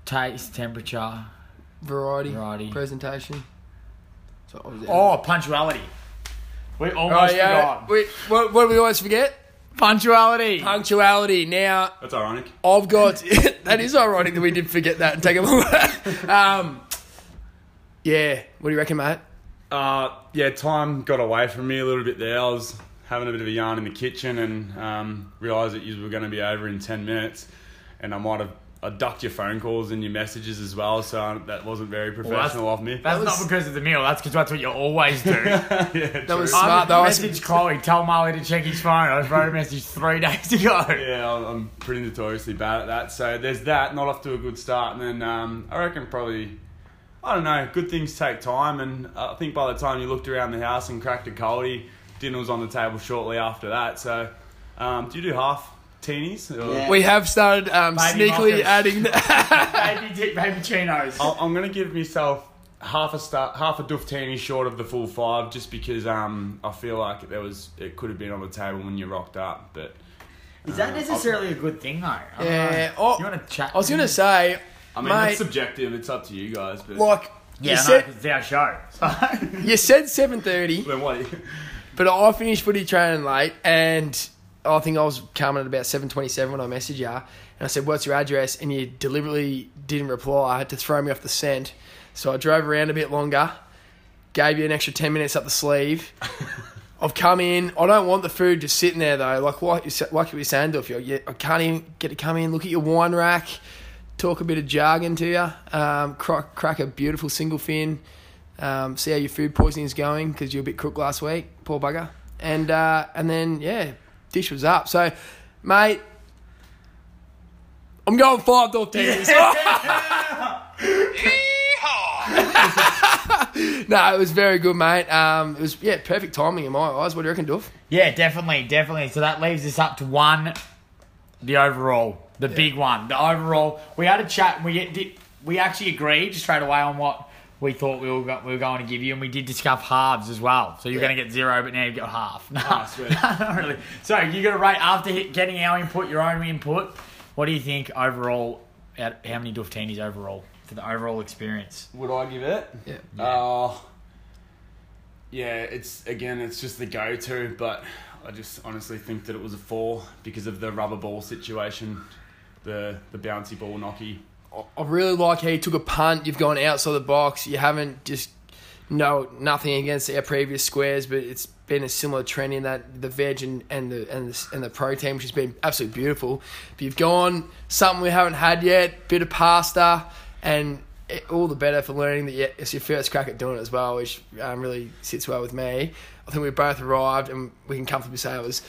[SPEAKER 3] taste, temperature.
[SPEAKER 2] Variety,
[SPEAKER 3] Variety.
[SPEAKER 2] presentation." So what was it?
[SPEAKER 3] Oh, punctuality. We
[SPEAKER 2] Oh,
[SPEAKER 3] almost
[SPEAKER 2] yeah.
[SPEAKER 3] forgot.
[SPEAKER 2] We, what, what do we always forget?
[SPEAKER 3] Punctuality.
[SPEAKER 2] Punctuality. Now,
[SPEAKER 1] That's ironic.
[SPEAKER 2] I've got. that is ironic that we did forget that and take a look. um, yeah. What do you reckon, mate?
[SPEAKER 1] Uh, yeah, time got away from me a little bit there. I was having a bit of a yarn in the kitchen and um, realised that you were going to be over in 10 minutes. And I might have I ducked your phone calls and your messages as well, so that wasn't very professional of me.
[SPEAKER 3] That's
[SPEAKER 2] was-
[SPEAKER 3] not because of the meal. That's because that's what you always do.
[SPEAKER 1] yeah,
[SPEAKER 2] That was
[SPEAKER 3] I
[SPEAKER 2] smart though. I
[SPEAKER 3] messaged Chloe, tell Marley to check his phone. I wrote a message three days ago.
[SPEAKER 1] Yeah, I'm- I'm pretty notoriously bad at that. So there's that. Not off to a good start, and then um, I reckon probably I don't know. Good things take time, and I think by the time you looked around the house and cracked a coldie, dinner was on the table shortly after that. So um, do you do half teenies?
[SPEAKER 3] Yeah.
[SPEAKER 2] we have started um, sneakily
[SPEAKER 3] mockers.
[SPEAKER 2] adding.
[SPEAKER 3] baby, dick, baby chinos.
[SPEAKER 1] I'll- I'm gonna give myself half a start, half a duff teeny short of the full five, just because um, I feel like there was it could have been on the table when you rocked up, but.
[SPEAKER 3] Is that necessarily a good thing, though?
[SPEAKER 2] Yeah,
[SPEAKER 3] know.
[SPEAKER 2] oh,
[SPEAKER 3] you want to chat?
[SPEAKER 2] I was gonna say,
[SPEAKER 1] I mean,
[SPEAKER 2] mate,
[SPEAKER 1] it's subjective. It's up to you guys, but
[SPEAKER 2] like
[SPEAKER 3] Yeah,
[SPEAKER 2] you
[SPEAKER 3] no,
[SPEAKER 2] said,
[SPEAKER 3] 'cause it's our show. So.
[SPEAKER 2] you said seven thirty,
[SPEAKER 1] then what?
[SPEAKER 2] but I finished footy training late, and I think I was coming at about seven twenty-seven when I messaged you, and I said, "What's your address?" And you deliberately didn't reply. I had to throw me off the scent, so I drove around a bit longer, gave you an extra ten minutes up the sleeve. I've come in. I don't want the food just sitting there though. Like what you sa- like you were saying, Duff. Yeah, I can't even get to come in, look at your wine rack, talk a bit of jargon to you, um, crack, crack a beautiful single fin, um, see how your food poisoning is going because you were a bit crook last week, poor bugger, and uh, and then yeah, dish was up. So, mate, I'm going five Duftinis. no, it was very good, mate. Um, it was yeah, perfect timing in my eyes. What do you reckon, Duff?
[SPEAKER 3] Yeah, definitely, definitely. So that leaves us up to one, the overall, the big one, the overall. We had a chat. We did. We actually agreed straight away on what we thought we were, go- we were going to give you, and we did discuss halves as well. So you're
[SPEAKER 2] Yeah.
[SPEAKER 3] going to get zero, but now you've got half. No,
[SPEAKER 1] Ah, sweet.
[SPEAKER 3] not really. So you're going to rate after hit, getting our input, your own input. What do you think overall? out- How many Duftinis overall for the overall experience?
[SPEAKER 1] Would I give it?
[SPEAKER 2] Yeah.
[SPEAKER 1] Uh, yeah, it's again, it's just the go-to, but I just honestly think that it was a four because of the rubber ball situation, the the bouncy ball gnocchi.
[SPEAKER 2] I really like how you took a punt. You've gone outside the box. You haven't just no nothing against our previous squares, but it's been a similar trend in that the veg and, and the and the, and the protein, which has been absolutely beautiful. But you've gone something we haven't had yet, bit of pasta, and it, all the better for learning that yeah, it's your first crack at doing it as well, which um, really sits well with me. I think we both arrived, and we can comfortably say it was.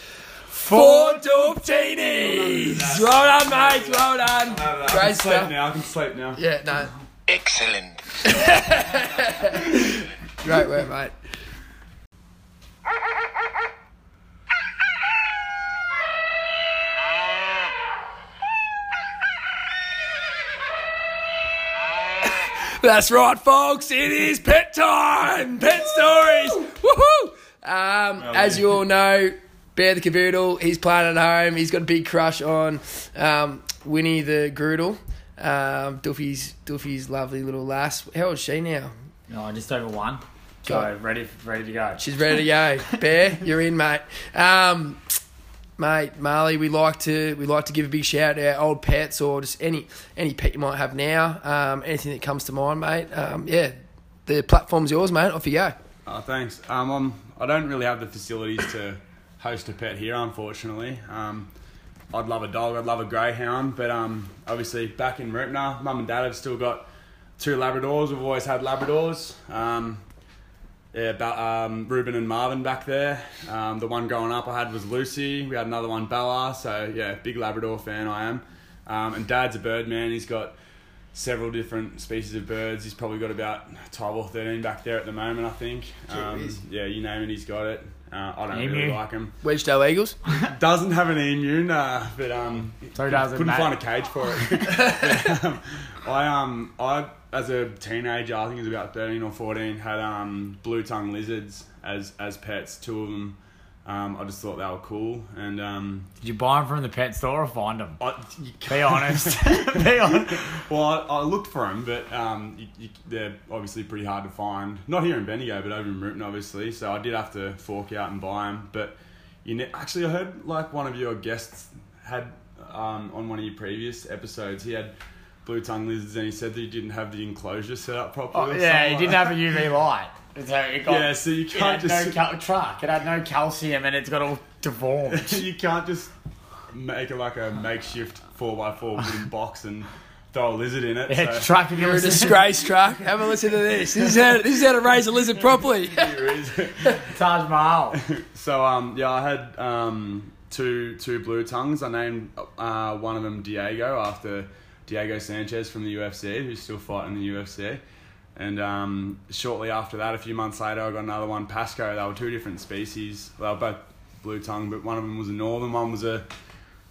[SPEAKER 2] Four Duftinis! Well done, mate. Well done.
[SPEAKER 1] I
[SPEAKER 2] Great
[SPEAKER 1] can sleep now. I can sleep now.
[SPEAKER 2] Yeah, no.
[SPEAKER 4] Excellent.
[SPEAKER 2] Great work, mate. That's right, folks. It is pet time. Pet stories. Woohoo! Um, as you all know, Bear the Cavoodle. He's playing at home. He's got a big crush on um, Winnie the Groodle. Um, Duffy's Duffy's lovely little lass. How old is she now?
[SPEAKER 3] No, just over one. So
[SPEAKER 2] Go.
[SPEAKER 3] ready, ready to go.
[SPEAKER 2] She's ready to go. Bear, you're in, mate. Um, mate, Marley, we like to we like to give a big shout out to our old pets or just any any pet you might have now. Um, anything that comes to mind, mate. Um, yeah, the platform's yours, mate. Off you go.
[SPEAKER 1] Oh, thanks. Um, I'm, I don't really have the facilities to host a pet here, unfortunately. Um, I'd love a dog. I'd love a greyhound, but um, obviously back in Rupner, mum and dad have still got two Labradors. We've always had Labradors. Um, yeah, about um, Ruben and Marvin back there. Um, the one growing up I had was Lucy. We had another one, Bella. So yeah, big Labrador fan I am. Um, and Dad's a bird man. He's got several different species of birds. He's probably got about twelve or thirteen back there at the moment. I think. Um, yeah, you name it, he's got it. Uh, I don't
[SPEAKER 3] Emu.
[SPEAKER 1] really like him.
[SPEAKER 2] Wedge-tailed Eagles.
[SPEAKER 1] Doesn't have an emu, nah, but um,
[SPEAKER 3] So does it,
[SPEAKER 1] couldn't
[SPEAKER 3] mate.
[SPEAKER 1] find a cage for it. But, um, I um I as a teenager, I think it was about thirteen or fourteen, had um blue tongue lizards as as pets. Two of them. Um, I just thought they were cool, and um,
[SPEAKER 3] Did you buy them from the pet store or find them?
[SPEAKER 1] I,
[SPEAKER 3] Be honest. Be honest.
[SPEAKER 1] well, I, I looked for them, but um, you, you, they're obviously pretty hard to find. Not here in Bendigo, but over in Rupert, obviously. So I did have to fork out and buy them. But you ne- actually, I heard like one of your guests had um, on one of your previous episodes. He had blue tongue lizards, and he said that he didn't have the enclosure set up properly.
[SPEAKER 3] Oh, yeah, he didn't have a UV light. So it got,
[SPEAKER 1] Yeah, so you can't
[SPEAKER 3] had
[SPEAKER 1] just-
[SPEAKER 3] no cal- truck. It had no calcium and it's got all deformed.
[SPEAKER 1] you can't just make it like a makeshift four x four wooden box and throw a lizard in it.
[SPEAKER 3] Yeah,
[SPEAKER 1] so.
[SPEAKER 3] truck if you
[SPEAKER 2] You're a
[SPEAKER 3] listen.
[SPEAKER 2] disgrace, truck. Have a listen to this. This is how, this is how to raise a lizard properly.
[SPEAKER 1] Here is.
[SPEAKER 3] Taj Mahal.
[SPEAKER 1] So um yeah, I had um two two blue tongues. I named uh, one of them Diego after Diego Sanchez from the UFC, who's still fighting the UFC. And um, shortly after that, a few months later, I got another one, Pasco. They were two different species. They were both blue tongue, but one of them was a northern, one was a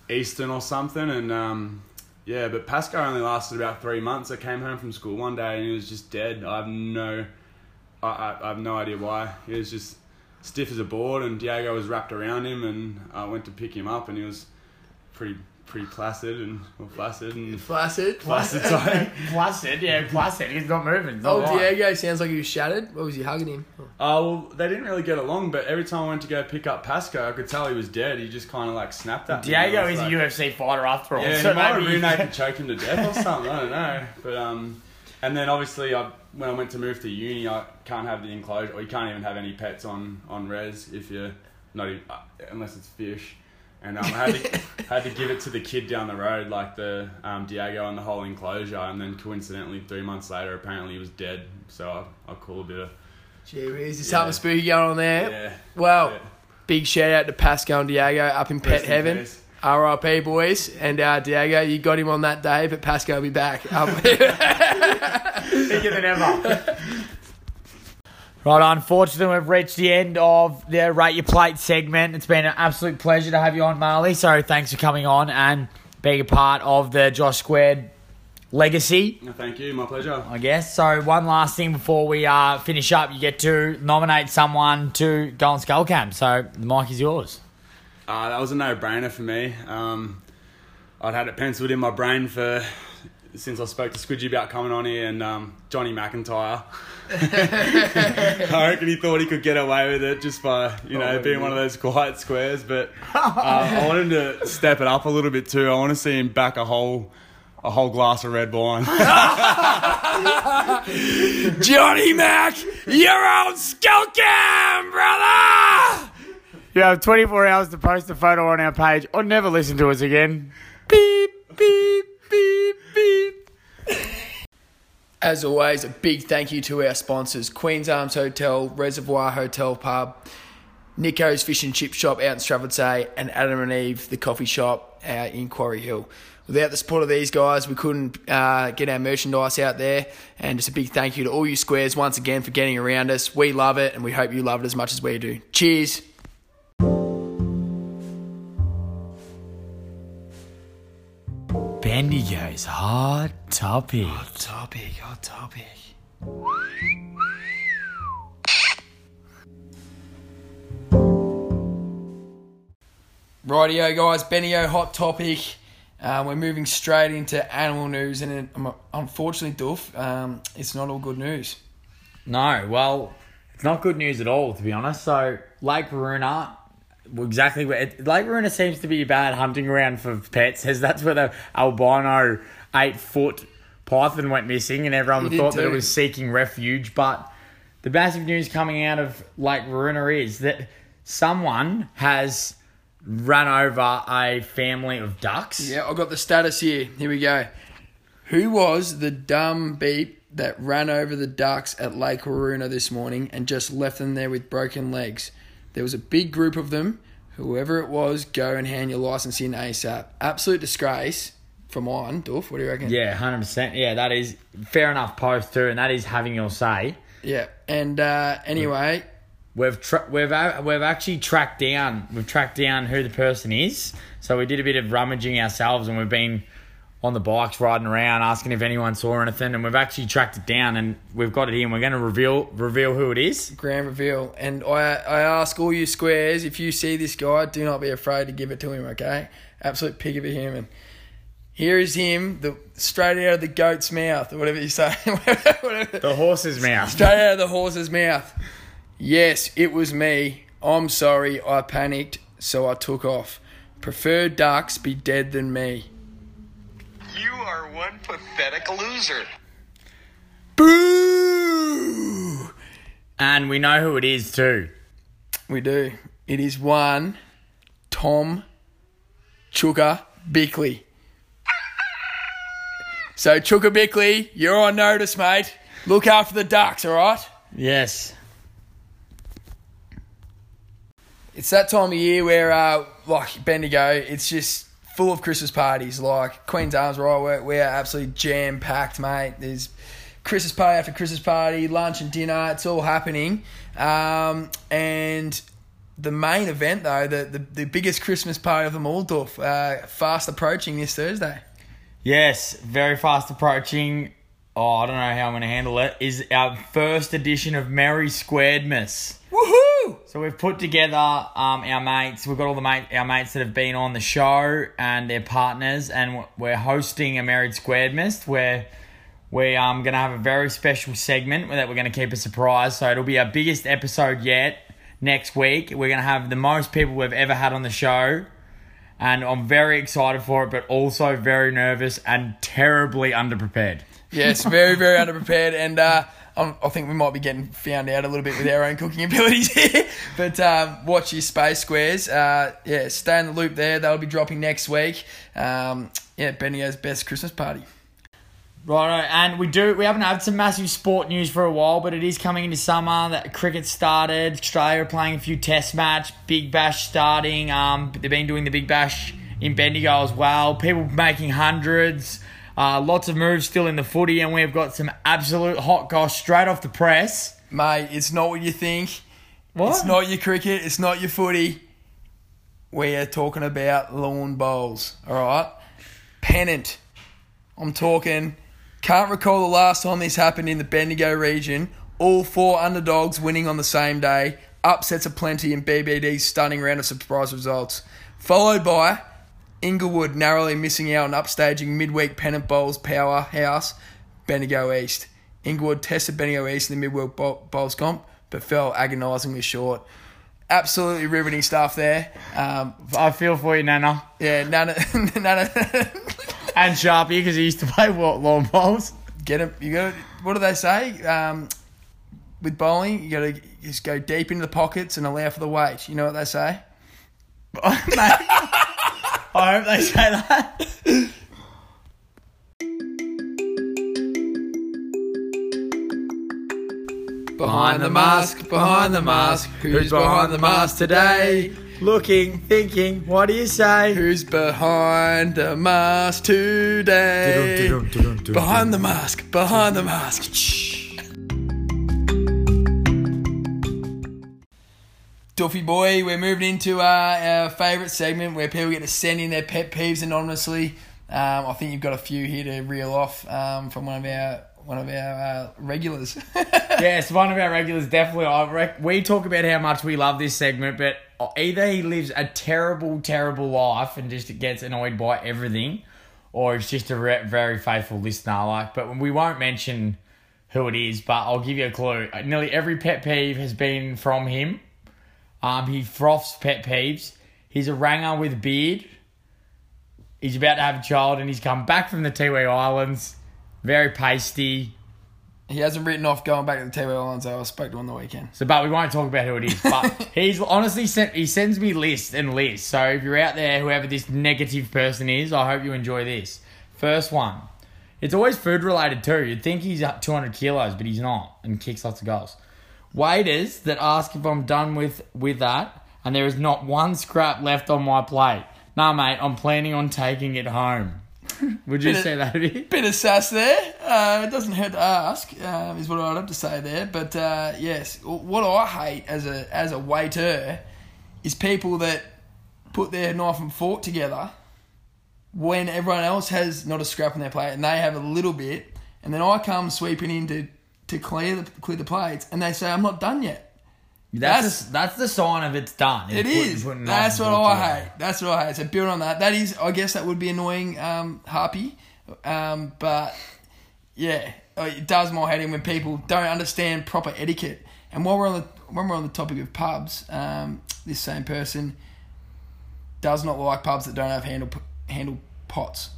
[SPEAKER 1] eastern or something. And um, yeah, but Pasco only lasted about three months. I came home from school one day and he was just dead. I have no, I, I, I have no idea why. He was just stiff as a board, and Diego was wrapped around him, and I went to pick him up, and he was pretty pretty placid and or flaccid and
[SPEAKER 2] Flaccid.
[SPEAKER 1] flaccid. Sorry.
[SPEAKER 3] Placid, yeah, placid. He's not moving. It's
[SPEAKER 2] Oh,
[SPEAKER 3] not right.
[SPEAKER 2] Diego sounds like he was shattered. What was he hugging him?
[SPEAKER 1] Oh well, they didn't really get along, but every time I went to go pick up Pasco, I could tell he was dead. He just kind of like snapped at me.
[SPEAKER 3] Diego is
[SPEAKER 1] like-
[SPEAKER 3] a UFC fighter after all.
[SPEAKER 1] Yeah,
[SPEAKER 3] so
[SPEAKER 1] he might have
[SPEAKER 3] maybe-
[SPEAKER 1] renamed and choked him to death or something. I don't know, but um, And then obviously, I, when I went to move to uni, I can't have the enclosure, or you can't even have any pets on, on res if you're not even, uh, unless it's fish. And um, I had to, had to give it to the kid down the road, like the um, Diego and the whole enclosure. And then coincidentally, three months later, apparently he was dead. So I, I call a bit of
[SPEAKER 2] Gee whiz, there's
[SPEAKER 1] Yeah.
[SPEAKER 2] something spooky going on there.
[SPEAKER 1] yeah.
[SPEAKER 2] Well,
[SPEAKER 1] Yeah.
[SPEAKER 2] big shout out to Pascal and Diego up in pet
[SPEAKER 1] in
[SPEAKER 2] heaven.
[SPEAKER 1] peace.
[SPEAKER 2] RIP boys and uh, Diego, you got him on that day, but Pascal will be back.
[SPEAKER 3] Bigger than ever. Right, unfortunately, we've reached the end of the Rate Your Plate segment. It's been an absolute pleasure to have you on, Marley. So thanks for coming on and being a part of the Josh Squared legacy,
[SPEAKER 1] No, Thank you, my pleasure.
[SPEAKER 3] I guess. So one last thing before we uh, finish up, you get to nominate someone to go on Skull Camp. So the mic is yours.
[SPEAKER 1] Uh, that was a no-brainer for me. Um, I'd had it penciled in my brain for since I spoke to Squidgy about coming on here, and um, Johnny McIntyre. I reckon he thought he could get away with it just by you know being one of those quiet squares, but uh, I want him to step it up a little bit too. I want to see him back a whole a whole glass of red wine.
[SPEAKER 2] Johnny Mac, you're on Skull Cam, brother!
[SPEAKER 3] You have 24 hours to post a photo on our page or never listen to us again. Beep, beep, beep, beep.
[SPEAKER 2] As always, a big thank you to our sponsors Queen's Arms Hotel, Reservoir Hotel Pub, Nico's Fish and Chip Shop out in Strathfieldsaye, and Adam and Eve, the coffee shop out in Quarry Hill. Without the support of these guys, we couldn't uh, get our merchandise out there. And just a big thank you to all you squares once again for getting around us. We love it, and we hope you love it as much as we do. Cheers.
[SPEAKER 3] Bendigo's hot topic.
[SPEAKER 2] Hot topic, hot topic. Rightio, guys. Benio, hot topic. Uh, we're moving straight into animal news, and um, unfortunately, Duff, um, it's not all good news.
[SPEAKER 3] No, well, it's not good news at all, to be honest. So, Lake Weeroona, well, exactly where it, Lake seems to be a bad hunting ground for pets, as that's where the albino eight foot python went missing, and everyone
[SPEAKER 2] did
[SPEAKER 3] thought that it was seeking refuge. But the massive news coming out of Lake Weeroona is that someone has run over a family of ducks.
[SPEAKER 2] Yeah, I got the status here. Here we go. Who was the dumb beep that ran over the ducks at Lake Weeroona this morning and just left them there with broken legs? There was a big group of them. Whoever it was, go and hand your license in ASAP. Absolute disgrace for mine, Duff. What do you reckon?
[SPEAKER 3] Yeah, hundred percent. Yeah, that is fair enough. Post too, and that is having your say.
[SPEAKER 2] Yeah. And uh, anyway,
[SPEAKER 3] We've tra- we've a- we've actually tracked down we've tracked down who the person is. So we did a bit of rummaging ourselves, and we've been on the bikes riding around, asking if anyone saw anything, and we've actually tracked it down, and we've got it here. and We're going to reveal reveal who it is.
[SPEAKER 2] grand reveal. And I, I ask all you squares, if you see this guy, do not be afraid to give it to him, okay? Absolute pig of a human. Here is him, the straight out of the goat's mouth, or whatever you say. Whatever.
[SPEAKER 3] The horse's mouth.
[SPEAKER 2] Straight out of the horse's mouth. Yes, it was me. I'm sorry, I panicked, so I took off. Prefer ducks be dead than me.
[SPEAKER 4] You are one pathetic loser.
[SPEAKER 2] Boo!
[SPEAKER 3] And we know who it is too.
[SPEAKER 2] We do. It is one Tom Chuka Bickley. So Chuka Bickley, you're on notice, mate. Look after the ducks, all right?
[SPEAKER 3] Yes.
[SPEAKER 2] It's that time of year where, uh, like Bendigo, it's just full of Christmas parties. Like Queen's Arms, where I work, we're absolutely jam packed, mate. There's Christmas party after Christmas party, lunch and dinner. It's all happening. Um, and the main event, though, the, the, the biggest Christmas party of them all, Duff, uh, fast approaching this Thursday.
[SPEAKER 3] Yes, very fast approaching. Oh, I don't know how I'm going to handle it. Is our first edition of Merry Squaredmas.
[SPEAKER 2] Woohoo!
[SPEAKER 3] So we've put together um, our mates. We've got all the mate, our mates that have been on the show and their partners, and we're hosting a Married Squaredmas where we are um, going to have a very special segment that we're going to keep a surprise. So it'll be our biggest episode yet next week. We're going to have the most people we've ever had on the show. And I'm very excited for it, but also very nervous and terribly underprepared.
[SPEAKER 2] Yes, very, very underprepared, and uh, I think we might be getting found out a little bit with our own cooking abilities here. But um, watch your space squares. Uh, yeah, stay in the loop there. They'll be dropping next week. Um, yeah, Benio's best Christmas party.
[SPEAKER 3] Righto, and we do we haven't had some massive sport news for a while, but it is coming into summer. That cricket started. Australia playing a few Test match. Big Bash starting. Um, they've been doing the Big Bash in Bendigo as well. People making hundreds. Uh, lots of moves still in the footy, and we've got some absolute hot goss straight off the press.
[SPEAKER 2] Mate, it's not what you think.
[SPEAKER 3] What?
[SPEAKER 2] It's not your cricket. It's not your footy. We are talking about lawn bowls, all right? Pennant. I'm talking. Can't recall the last time this happened in the Bendigo region. All four underdogs winning on the same day. Upsets aplenty in BBD's stunning round of surprise results. Followed by Inglewood narrowly missing out on upstaging midweek pennant bowls powerhouse Bendigo East. Inglewood tested Bendigo East in the midweek bowls comp, but fell agonisingly short. Absolutely riveting stuff there. Um,
[SPEAKER 3] I feel for you, Nana
[SPEAKER 2] yeah, Nana, Nana,
[SPEAKER 3] and Sharpie because he used to play what lawn bowls.
[SPEAKER 2] get him. You got. What do they say? Um, with bowling, you got to just go deep into the pockets and allow for the weight. You know what they say?
[SPEAKER 3] I hope they say that.
[SPEAKER 2] Behind the mask, behind the mask, who's behind the mask today?
[SPEAKER 3] Looking, thinking, what do you say?
[SPEAKER 2] Who's behind the mask today? Behind the mask, behind the mask. Duffy boy, we're moving into our, our favourite segment where people get to send in their pet peeves anonymously. Um, I think you've got a few here to reel off um, from one of our one of our uh, regulars.
[SPEAKER 3] yes, one of our regulars definitely. I rec- we talk about how much we love this segment, but either he lives a terrible, terrible life and just gets annoyed by everything, or he's just a re- very faithful listener. Like, but we won't mention who it is, but I'll give you a clue. Nearly every pet peeve has been from him. Um, he froths pet peeves. He's a ranger with a beard. He's about to have a child, and he's come back from the Tiwi Islands. Very pasty.
[SPEAKER 2] he hasn't written off going back to the Tiwi Islands. though. I spoke to him on the weekend.
[SPEAKER 3] So, but we won't talk about who it is. But he's honestly sent. He sends me lists and lists. So if you're out there, whoever this negative person is, I hope you enjoy this. First one. It's always food related too. You'd think he's up 200 kilos, but he's not, and kicks lots of goals. Waiters that ask if I'm done with with that, and there is not one scrap left on my plate. Nah, mate, I'm planning on taking it home. Would you
[SPEAKER 2] Bit of-
[SPEAKER 3] say that?
[SPEAKER 2] Bit of sass there. Uh, it doesn't hurt to ask, um, is what I'd have to say there. But uh, yes, what I hate as a as a waiter is people that put their knife and fork together when everyone else has not a scrap on their plate and they have a little bit, and then I come sweeping in to, to clear the clear the plates, and they say I'm not done yet.
[SPEAKER 3] That's
[SPEAKER 2] That's-
[SPEAKER 3] the, that's the sign of it's done.
[SPEAKER 2] It
[SPEAKER 3] Putting-
[SPEAKER 2] is.
[SPEAKER 3] putting
[SPEAKER 2] That's what I hate. That's what I hate. So build on that. That is, I guess, that would be annoying, um, Harpy. Um, but yeah, uh, it does my head in when people don't understand proper etiquette. And while we're on the when we're on the topic of pubs, um, this same person does not like pubs that don't have handle handle pots.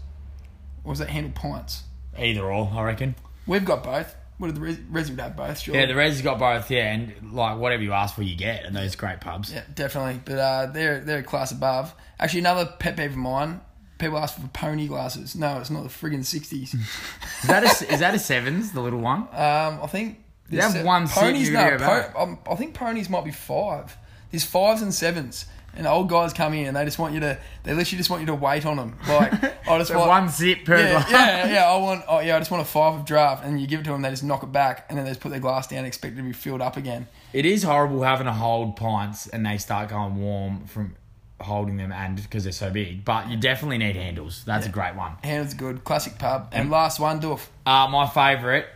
[SPEAKER 2] Or was that handle pints?
[SPEAKER 3] Either or, I reckon.
[SPEAKER 2] We've got both. What did the res, res would have both? Sure.
[SPEAKER 3] Yeah, the Reds got both. Yeah, and like whatever you ask for, you get, and those great pubs.
[SPEAKER 2] Yeah, definitely. But uh, they're they're a class above. Actually, another pet peeve of mine. People ask for pony glasses. No, it's not the friggin' sixties.
[SPEAKER 3] Is that a, is that a sevens, the little one?
[SPEAKER 2] Um, I think
[SPEAKER 3] They have one
[SPEAKER 2] ponies. No, po- um, I think ponies might be five. There's fives and sevens, and old guys come in and they just want you to. They literally just want you to wait on them. Like I just
[SPEAKER 3] So
[SPEAKER 2] want
[SPEAKER 3] one sip per
[SPEAKER 2] Yeah,
[SPEAKER 3] glass.
[SPEAKER 2] yeah, yeah. I want. Oh, yeah. I just want a five of draft, and you give it to them. They just knock it back, and then they just put their glass down, and expect it to be filled up again.
[SPEAKER 3] It is horrible having to hold pints and they start going warm from holding them, and because they're so big. But you definitely need handles. That's a great one.
[SPEAKER 2] Handles good, classic pub. And last one, Doof.
[SPEAKER 3] Uh, my favourite,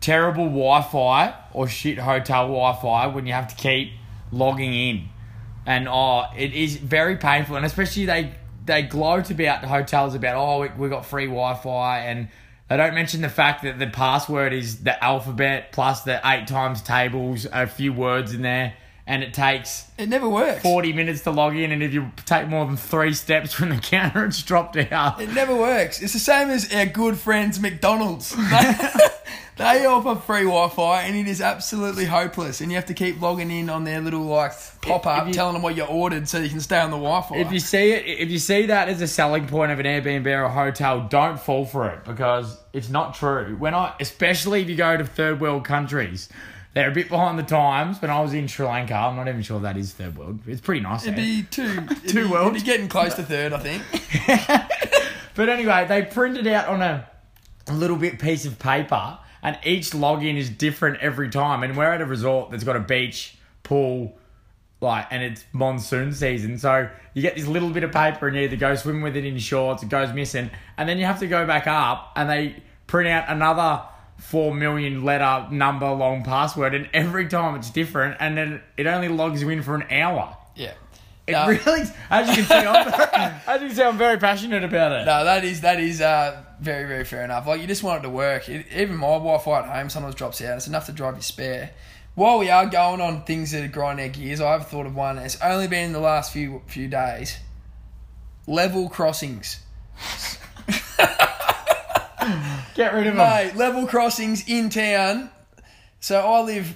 [SPEAKER 3] terrible Wi-Fi or shit hotel Wi-Fi when you have to keep logging in, and oh, it is very painful, and especially they they gloat about the hotels about oh we, we got free Wi-Fi and. They don't mention the fact that the password is the alphabet plus the eight times tables, a few words in there, and it takes
[SPEAKER 2] It never works.
[SPEAKER 3] 40 minutes to log in, and if you take more than three steps from the counter, it's dropped out.
[SPEAKER 2] It never works. It's the same as our good friends McDonald's. They, they offer free Wi-Fi, and it is absolutely hopeless. And you have to keep logging in on their little like pop up,
[SPEAKER 3] If you-
[SPEAKER 2] telling them what you ordered, so you can stay on the Wi-Fi.
[SPEAKER 3] If you see it, if you see that as a selling point of an Airbnb or a hotel, don't fall for it because it's not true. When I, especially if you go to third world countries, they're a bit behind the times. When I was in Sri Lanka, I'm not even sure that is third world. It's pretty nice
[SPEAKER 2] It'd
[SPEAKER 3] there.
[SPEAKER 2] be two,
[SPEAKER 3] Two
[SPEAKER 2] be,
[SPEAKER 3] worlds.
[SPEAKER 2] It'd be getting close to third, I think.
[SPEAKER 3] But anyway, they printed out on a, a little bit piece of paper, and each login is different every time. And we're at a resort that's got a beach, pool, like, and it's monsoon season. So you get this little bit of paper, and you either go swim with it in shorts, it goes missing, and then you have to go back up, and they print out another. Four million letter number long password, and every time it's different, and then it only logs you in for an hour.
[SPEAKER 2] Yeah.
[SPEAKER 3] It
[SPEAKER 2] No.
[SPEAKER 3] really, as you can see, I'm, as you can see, I'm very passionate about it.
[SPEAKER 2] No, that is that is uh, very very fair enough. Like you just want it to work. It, even my Wi-Fi at home sometimes drops out. It's enough to drive you spare. While we are going on things that are grinding our gears, I've thought of one. It's only been in the last few few days. Level crossings,
[SPEAKER 3] Get rid of them.
[SPEAKER 2] mate. Level crossings in town. So I live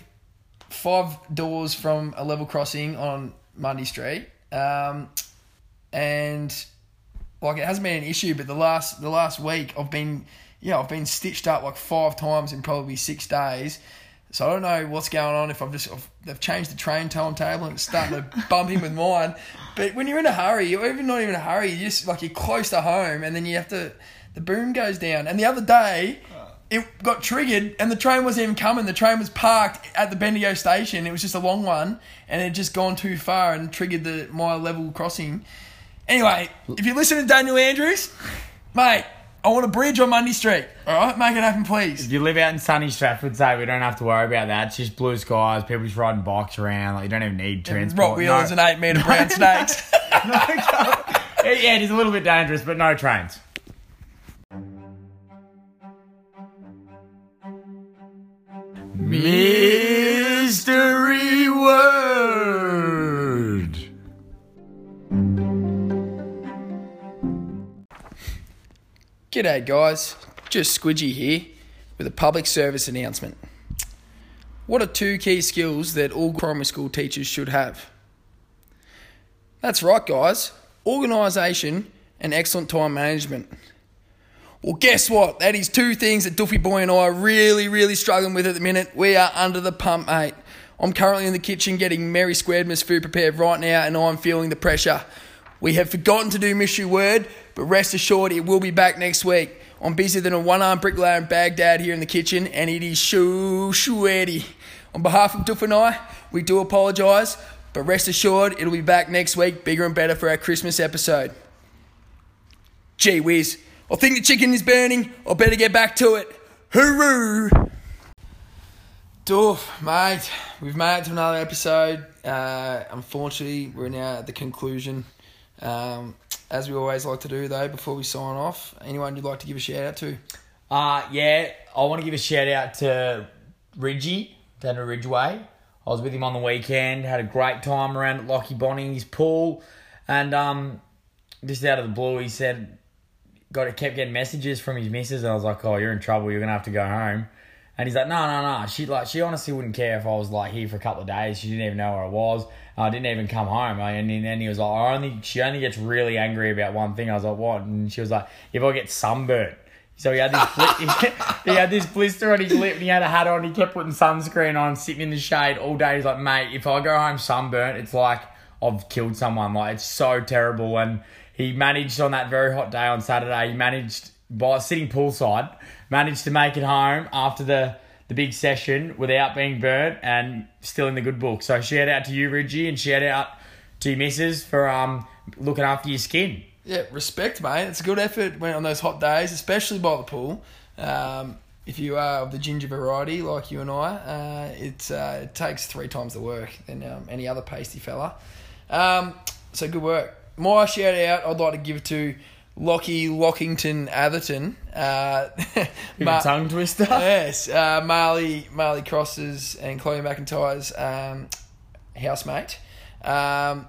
[SPEAKER 2] five doors from a level crossing on Mundy Street, um, and like it hasn't been an issue, but the last the last week I've been yeah I've been stitched up like five times in probably six days. So I don't know what's going on if I've just if they've changed the train timetable and it's starting to bump in with mine. But when you're in a hurry, or even not even in a hurry, you just like you're close to home, and then you have to the boom goes down. And the other day. Ah. It got triggered and the train wasn't even coming. The train was parked at the Bendigo station. It was just a long one and it had just gone too far and triggered the my level crossing. Anyway, if you listen to Daniel Andrews, mate, I want a bridge on Mundy Street. All right, make it happen, please.
[SPEAKER 3] If you live out in sunny Strathfieldsaye we don't have to worry about that. It's just blue skies, people just riding bikes around. Like you don't even need transport.
[SPEAKER 2] Rock wheelers and eight meter brown snakes.
[SPEAKER 3] yeah, it is a little bit dangerous, but no trains. Mystery word.
[SPEAKER 2] G'day, guys. Just Squidgy here with a public service announcement. What are two key skills that all primary school teachers should have? That's right, guys. Organisation and excellent time management. Well, guess what? That is two things that Duffy Boy and I are really, really struggling with at the minute. We are under the pump, mate. I'm currently in the kitchen getting Mary Squaredmas food prepared right now, and I'm feeling the pressure. We have forgotten to do mystery word, but rest assured it will be back next week. I'm busier than a one-armed bricklayer in Baghdad here in the kitchen, and it is shoo shoo Eddie. On behalf of Duff and I, we do apologise, but rest assured it'll be back next week, bigger and better for our Christmas episode. Gee whiz, I think the chicken is burning. I better get back to it. Hooroo! Duff, mate, we've made it to another episode. Uh, unfortunately, we're now at the conclusion. Um, as we always like to do, though, before we sign off, anyone you'd like to give a shout out to?
[SPEAKER 3] Uh, yeah, I want to give a shout out to Ridgie down at Ridgeway. I was with him on the weekend, had a great time around at Lockie Bonning's pool, and um, just out of the blue, he said, got it kept getting messages from his missus, and I was like, "Oh, you're in trouble. You're gonna have to go home." And he's like, "No, no, no." She like she honestly wouldn't care if I was like here for a couple of days. She didn't even know where I was. I didn't even come home. And then he was like, "I only." She only gets really angry about one thing. I was like, "What?" And she was like, "If I get sunburnt." So he had this he had this blister on his lip and he had a hat on. He kept putting sunscreen on, sitting in the shade all day. He's like, mate, if I go home sunburnt, it's like I've killed someone. Like it's so terrible. And he managed on that very hot day on Saturday. He managed by sitting poolside, managed to make it home after the the big session without being burnt and still in the good book. So shout out to you, Ridgie, and shout out to your missus for um looking after your skin.
[SPEAKER 2] Yeah, respect, mate. It's a good effort when on those hot days, especially by the pool. Um, if you are of the ginger variety like you and I, uh, it, uh, it takes three times the work than um, any other pasty fella. Um, so good work. My shout out, I'd like to give to Lockie Lockington Atherton. Uh,
[SPEAKER 3] tongue twister.
[SPEAKER 2] yes, uh, Marley Marley Crosses and Chloe McIntyre's um, housemate. Um,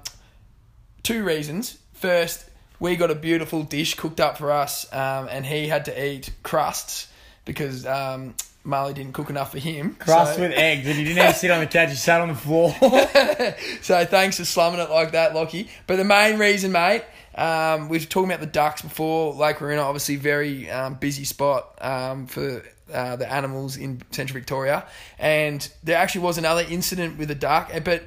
[SPEAKER 2] two reasons. First, we got a beautiful dish cooked up for us, um, and he had to eat crusts because um, Marley didn't cook enough for him.
[SPEAKER 3] Crust
[SPEAKER 2] So-
[SPEAKER 3] with eggs, and he didn't even sit on the couch. He sat on the floor.
[SPEAKER 2] so thanks for slumming it like that, Lockie. But the main reason, mate, um, we were talking about the ducks before. Lake Weeroona, obviously, very um, busy spot um, for uh, the animals in Central Victoria, and there actually was another incident with a duck. eh, But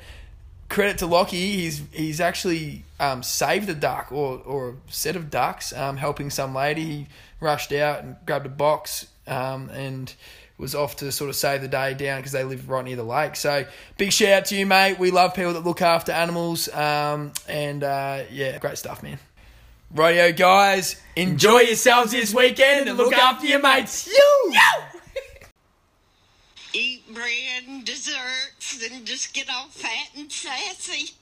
[SPEAKER 2] credit to Lockie, he's he's actually um, saved a duck or or a set of ducks, um, helping some lady. He rushed out and grabbed a box um, and was off to sort of save the day down because they live right near the lake. So big shout out to you, mate. We love people that look after animals, um, and uh, yeah, great stuff, man. Radio guys, enjoy yourselves this weekend and look after your mates. You.
[SPEAKER 5] eat bread and desserts and just get all fat and sassy.